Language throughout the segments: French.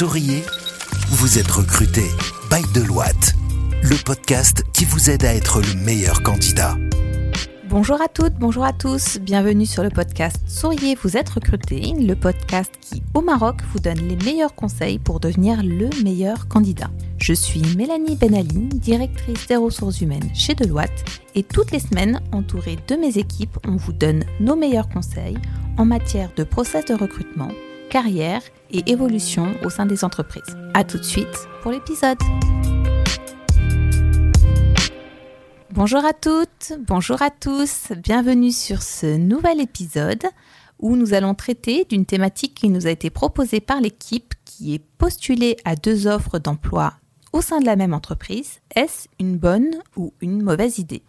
Souriez, vous êtes recruté by Deloitte, le podcast qui vous aide à être le meilleur candidat. Bonjour à toutes, bonjour à tous, bienvenue sur le podcast Souriez, vous êtes recruté, le podcast qui au Maroc vous donne les meilleurs conseils pour devenir le meilleur candidat. Je suis Mélanie Benali, directrice des ressources humaines chez Deloitte et toutes les semaines, entourée de mes équipes, on vous donne nos meilleurs conseils en matière de process de recrutement, carrière et évolution au sein des entreprises. A tout de suite pour l'épisode. Bonjour à toutes, bonjour à tous, bienvenue sur ce nouvel épisode où nous allons traiter d'une thématique qui nous a été proposée par l'équipe qui est postulée à deux offres d'emploi au sein de la même entreprise. Est-ce une bonne ou une mauvaise idée?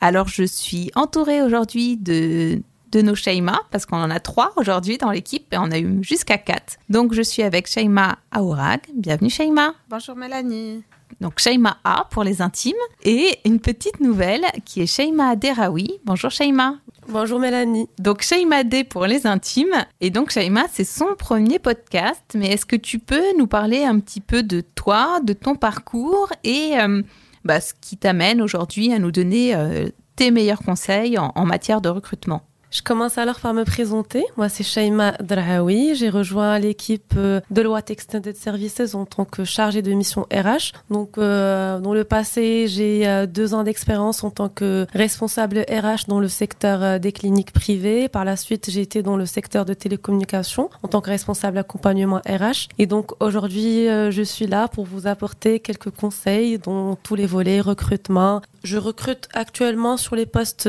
Alors je suis entourée aujourd'hui de de nos Shaima, parce qu'on en a trois aujourd'hui dans l'équipe et on a eu jusqu'à quatre. Donc je suis avec Shaima Aourag. Bienvenue Shaima. Bonjour Mélanie. Donc Shaima A pour les intimes. Et une petite nouvelle qui est Shaima Deraoui. Bonjour Shaima. Bonjour Mélanie. Donc Shaima D pour les intimes. Et donc Shaima, c'est son premier podcast. Mais est-ce que tu peux nous parler un petit peu de toi, de ton parcours et euh, bah, ce qui t'amène aujourd'hui à nous donner euh, tes meilleurs conseils en matière de recrutement? Je commence alors par me présenter. Moi, c'est Shaima Drahawi. J'ai rejoint l'équipe euh, de Loi Extended Services en tant que chargée de mission RH. Donc, euh, dans le passé, j'ai euh, deux ans d'expérience en tant que responsable RH dans le secteur des cliniques privées. Par la suite, j'ai été dans le secteur de télécommunications en tant que responsable accompagnement RH. Et donc, aujourd'hui, je suis là pour vous apporter quelques conseils dans tous les volets recrutement. Je recrute actuellement sur les postes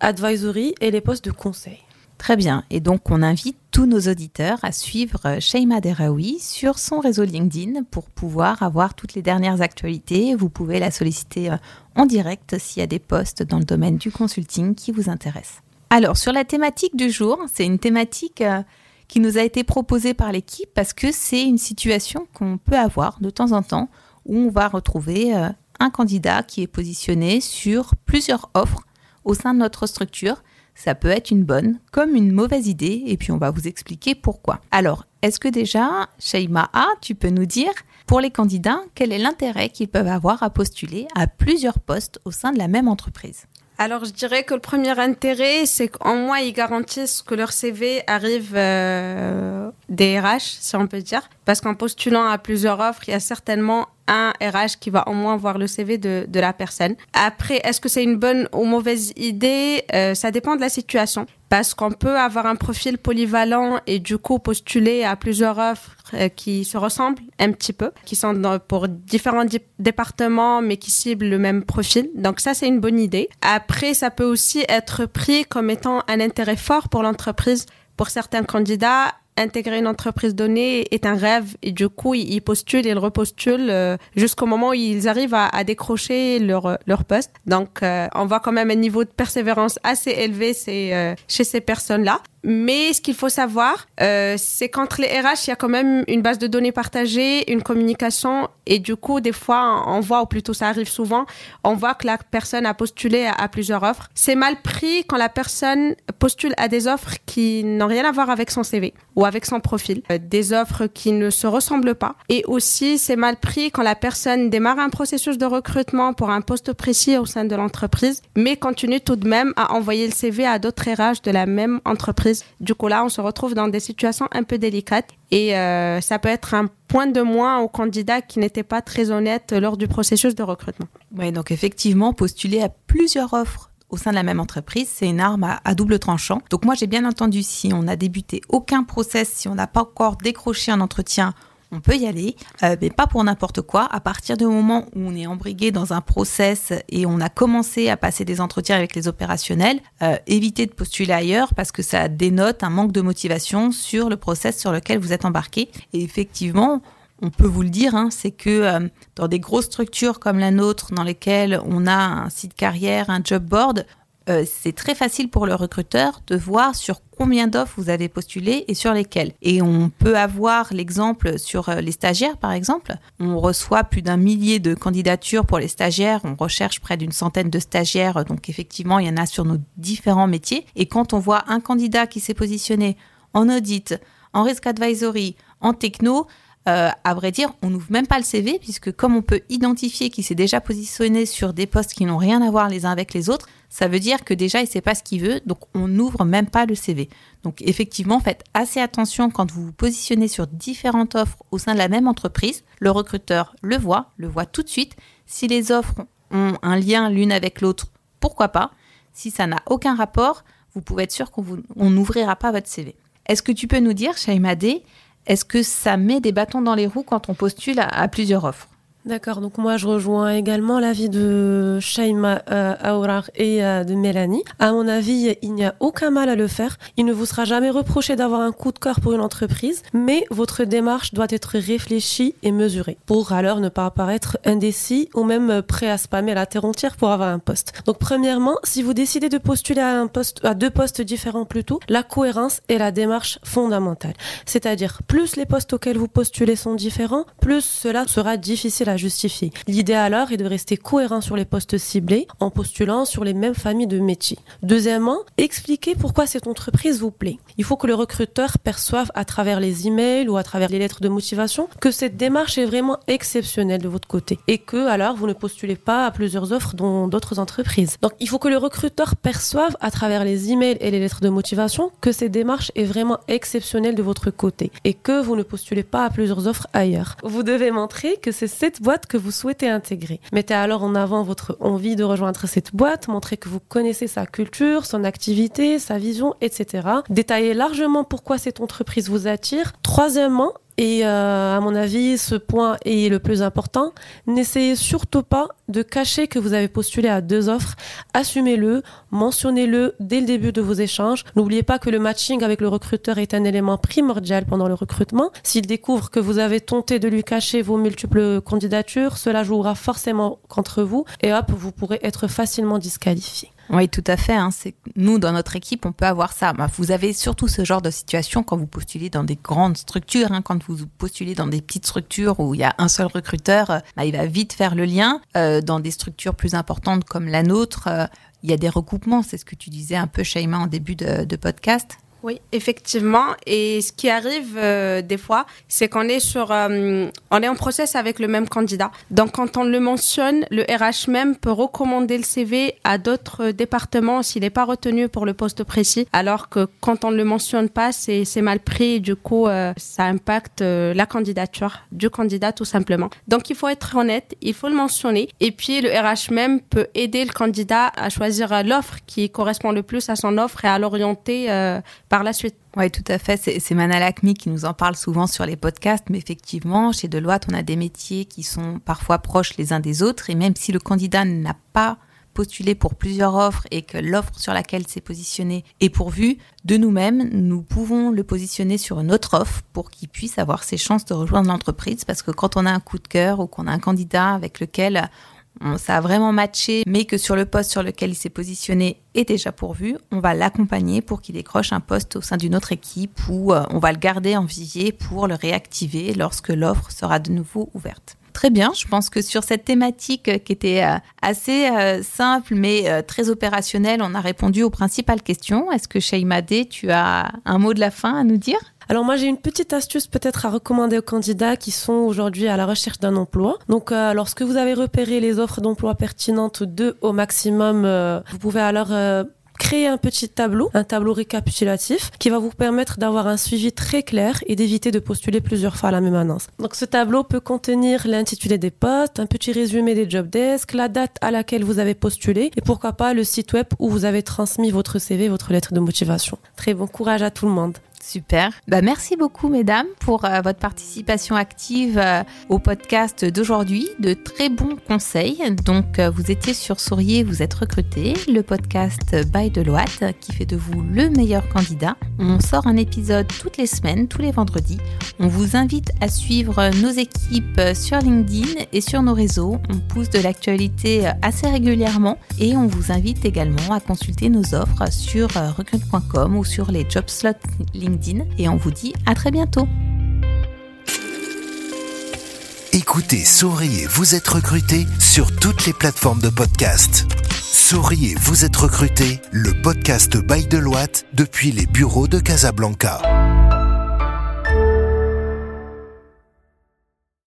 advisory et les postes de conseil. Très bien. Et donc, on invite tous nos auditeurs à suivre Sheima Deraoui sur son réseau LinkedIn pour pouvoir avoir toutes les dernières actualités. Vous pouvez la solliciter euh, en direct s'il y a des postes dans le domaine du consulting qui vous intéressent. Alors, sur la thématique du jour, c'est une thématique euh, qui nous a été proposée par l'équipe parce que c'est une situation qu'on peut avoir de temps en temps où on va retrouver euh, un candidat qui est positionné sur plusieurs offres au sein de notre structure ça peut être une bonne comme une mauvaise idée et puis on va vous expliquer pourquoi. Alors, est-ce que déjà, Shaima A, tu peux nous dire pour les candidats quel est l'intérêt qu'ils peuvent avoir à postuler à plusieurs postes au sein de la même entreprise? Alors, je dirais que le premier intérêt, c'est qu'en moins, ils garantissent que leur CV arrive euh, des RH, si on peut dire. Parce qu'en postulant à plusieurs offres, il y a certainement un RH qui va au moins voir le CV de, la personne. Après, est-ce que c'est une bonne ou mauvaise idée? Euh, Ça dépend de la situation. Parce qu'on peut avoir un profil polyvalent et du coup postuler à plusieurs offres euh, qui se ressemblent un petit peu, qui sont pour différents départements mais qui ciblent le même profil. Donc ça, c'est une bonne idée. Après, ça peut aussi être pris comme étant un intérêt fort pour l'entreprise. Pour certains candidats, intégrer une entreprise donnée est un rêve et du coup ils postulent et ils repostulent euh, jusqu'au moment où ils arrivent à, décrocher leur leur poste. Donc euh, on voit quand même un niveau de persévérance assez élevé euh, chez ces personnes-là. Mais ce qu'il faut savoir, euh, c'est qu'entre les RH, il y a quand même une base de données partagée, une communication, et du coup, des fois, on voit, ou plutôt ça arrive souvent, on voit que la personne a postulé à, plusieurs offres. C'est mal pris quand la personne postule à des offres qui n'ont rien à voir avec son CV ou avec son profil, euh, des offres qui ne se ressemblent pas. Et aussi, c'est mal pris quand la personne démarre un processus de recrutement pour un poste précis au sein de l'entreprise, mais continue tout de même à envoyer le CV à d'autres RH de la même entreprise du coup, là, on se retrouve dans des situations un peu délicates et euh, ça peut être un point de moins au candidat qui n'était pas très honnête lors du processus de recrutement. Oui, donc effectivement, postuler à plusieurs offres au sein de la même entreprise, c'est une arme à, double tranchant. Donc moi, j'ai bien entendu, si on n'a débuté aucun process, si on n'a pas encore décroché un entretien on peut y aller, euh, mais pas pour n'importe quoi. À partir du moment où on est embrigué dans un process et on a commencé à passer des entretiens avec les opérationnels, euh, évitez de postuler ailleurs parce que ça dénote un manque de motivation sur le process sur lequel vous êtes embarqué. Et effectivement, on peut vous le dire, hein, c'est que euh, dans des grosses structures comme la nôtre, dans lesquelles on a un site carrière, un job board, euh, c'est très facile pour le recruteur de voir sur combien d'offres vous avez postulé et sur lesquelles. Et on peut avoir l'exemple sur euh, les stagiaires, par exemple. On reçoit plus d'un millier de candidatures pour les stagiaires. On recherche près d'une centaine de stagiaires. Donc effectivement, il y en a sur nos différents métiers. Et quand on voit un candidat qui s'est positionné en audit, en risk advisory, en techno, euh, à vrai dire, on n'ouvre même pas le CV puisque comme on peut identifier qu'il s'est déjà positionné sur des postes qui n'ont rien à voir les uns avec les autres, ça veut dire que déjà il sait pas ce qu'il veut, donc on n'ouvre même pas le CV. Donc effectivement, faites assez attention quand vous vous positionnez sur différentes offres au sein de la même entreprise. Le recruteur le voit, le voit tout de suite. Si les offres ont un lien l'une avec l'autre, pourquoi pas? Si ça n'a aucun rapport, vous pouvez être sûr qu'on n'ouvrira pas votre CV. Est-ce que tu peux nous dire, Shaimade, est-ce que ça met des bâtons dans les roues quand on postule à plusieurs offres? D'accord, donc moi je rejoins également l'avis de Shaima euh, Aourar et euh, de Mélanie. À mon avis, il n'y a aucun mal à le faire. Il ne vous sera jamais reproché d'avoir un coup de cœur pour une entreprise, mais votre démarche doit être réfléchie et mesurée pour alors ne pas apparaître indécis ou même prêt à spammer la terre entière pour avoir un poste. Donc premièrement, si vous décidez de postuler à un poste, à deux postes différents plutôt, la cohérence est la démarche fondamentale. C'est-à-dire plus les postes auxquels vous postulez sont différents, plus cela sera difficile à justifier. L'idée alors est de rester cohérent sur les postes ciblés en postulant sur les mêmes familles de métiers. Deuxièmement, expliquer pourquoi cette entreprise vous plaît. Il faut que le recruteur perçoive à travers les emails ou à travers les lettres de motivation que cette démarche est vraiment exceptionnelle de votre côté et que alors vous ne postulez pas à plusieurs offres dans d'autres entreprises. Donc il faut que le recruteur perçoive à travers les emails et les lettres de motivation que cette démarche est vraiment exceptionnelle de votre côté et que vous ne postulez pas à plusieurs offres ailleurs. Vous devez montrer que c'est cette boîte que vous souhaitez intégrer. Mettez alors en avant votre envie de rejoindre cette boîte, montrez que vous connaissez sa culture, son activité, sa vision, etc. Détaillez largement pourquoi cette entreprise vous attire. Troisièmement, et euh, à mon avis, ce point est le plus important. N'essayez surtout pas de cacher que vous avez postulé à deux offres. Assumez-le, mentionnez-le dès le début de vos échanges. N'oubliez pas que le matching avec le recruteur est un élément primordial pendant le recrutement. S'il découvre que vous avez tenté de lui cacher vos multiples candidatures, cela jouera forcément contre vous et hop, vous pourrez être facilement disqualifié. Oui, tout à fait. Hein. C'est nous dans notre équipe, on peut avoir ça. Bah, vous avez surtout ce genre de situation quand vous postulez dans des grandes structures, hein. quand vous postulez dans des petites structures où il y a un seul recruteur, euh, bah, il va vite faire le lien. Euh, dans des structures plus importantes comme la nôtre, euh, il y a des recoupements. C'est ce que tu disais un peu, Shaima, en début de, podcast. Oui, effectivement. Et ce qui arrive des fois, c'est qu'on est sur, on est en process avec le même candidat. Donc, quand on le mentionne, le RH même peut recommander le CV à d'autres départements s'il n'est pas retenu pour le poste précis. Alors que quand on ne le mentionne pas, c'est mal pris. du coup, euh, ça impacte la candidature du candidat tout simplement. Donc, il faut être honnête, il faut le mentionner. Et puis, le RH même peut aider le candidat à choisir l'offre qui correspond le plus à son offre et à l'orienter par la suite. Oui, tout à fait. C'est Manal Akmi qui nous en parle souvent sur les podcasts. Mais effectivement, chez Deloitte, on a des métiers qui sont parfois proches les uns des autres. Et même si le candidat n'a pas postulé pour plusieurs offres et que l'offre sur laquelle c'est positionné est pourvue, de nous-mêmes, nous pouvons le positionner sur une autre offre pour qu'il puisse avoir ses chances de rejoindre l'entreprise. Parce que quand on a un coup de cœur ou qu'on a un candidat avec lequel ça a vraiment matché, mais que sur le poste sur lequel il s'est positionné est déjà pourvu, on va l'accompagner pour qu'il décroche un poste au sein d'une autre équipe ou euh, on va le garder en vivier pour le réactiver lorsque l'offre sera de nouveau ouverte. Très bien, je pense que sur cette thématique euh, qui était euh, assez simple mais très opérationnelle, on a répondu aux principales questions. Est-ce que Sheimade, tu as un mot de la fin à nous dire? Alors moi j'ai une petite astuce peut-être à recommander aux candidats qui sont aujourd'hui à la recherche d'un emploi. Donc euh, lorsque vous avez repéré les offres d'emploi pertinentes, deux au maximum, euh, vous pouvez alors euh, créer un petit tableau, un tableau récapitulatif qui va vous permettre d'avoir un suivi très clair et d'éviter de postuler plusieurs fois à la même annonce. Donc ce tableau peut contenir l'intitulé des postes, un petit résumé des job desks, la date à laquelle vous avez postulé et pourquoi pas le site web où vous avez transmis votre CV, votre lettre de motivation. Très bon courage à tout le monde. Super. Bah, merci beaucoup, mesdames, pour euh, votre participation active euh, au podcast d'aujourd'hui. De très bons conseils. Donc, euh, vous étiez sur Sourier, vous êtes recruté, le podcast by Deloitte qui fait de vous le meilleur candidat. On sort un épisode toutes les semaines, tous les vendredis. On vous invite à suivre nos équipes sur LinkedIn et sur nos réseaux. On pousse de l'actualité assez régulièrement et on vous invite également à consulter nos offres sur recruit.com ou sur les job slots Et on vous dit à très bientôt. Écoutez Souriez, vous êtes recruté sur toutes les plateformes de podcast. Souriez, vous êtes recruté, le podcast Bail de Loite depuis les bureaux de Casablanca.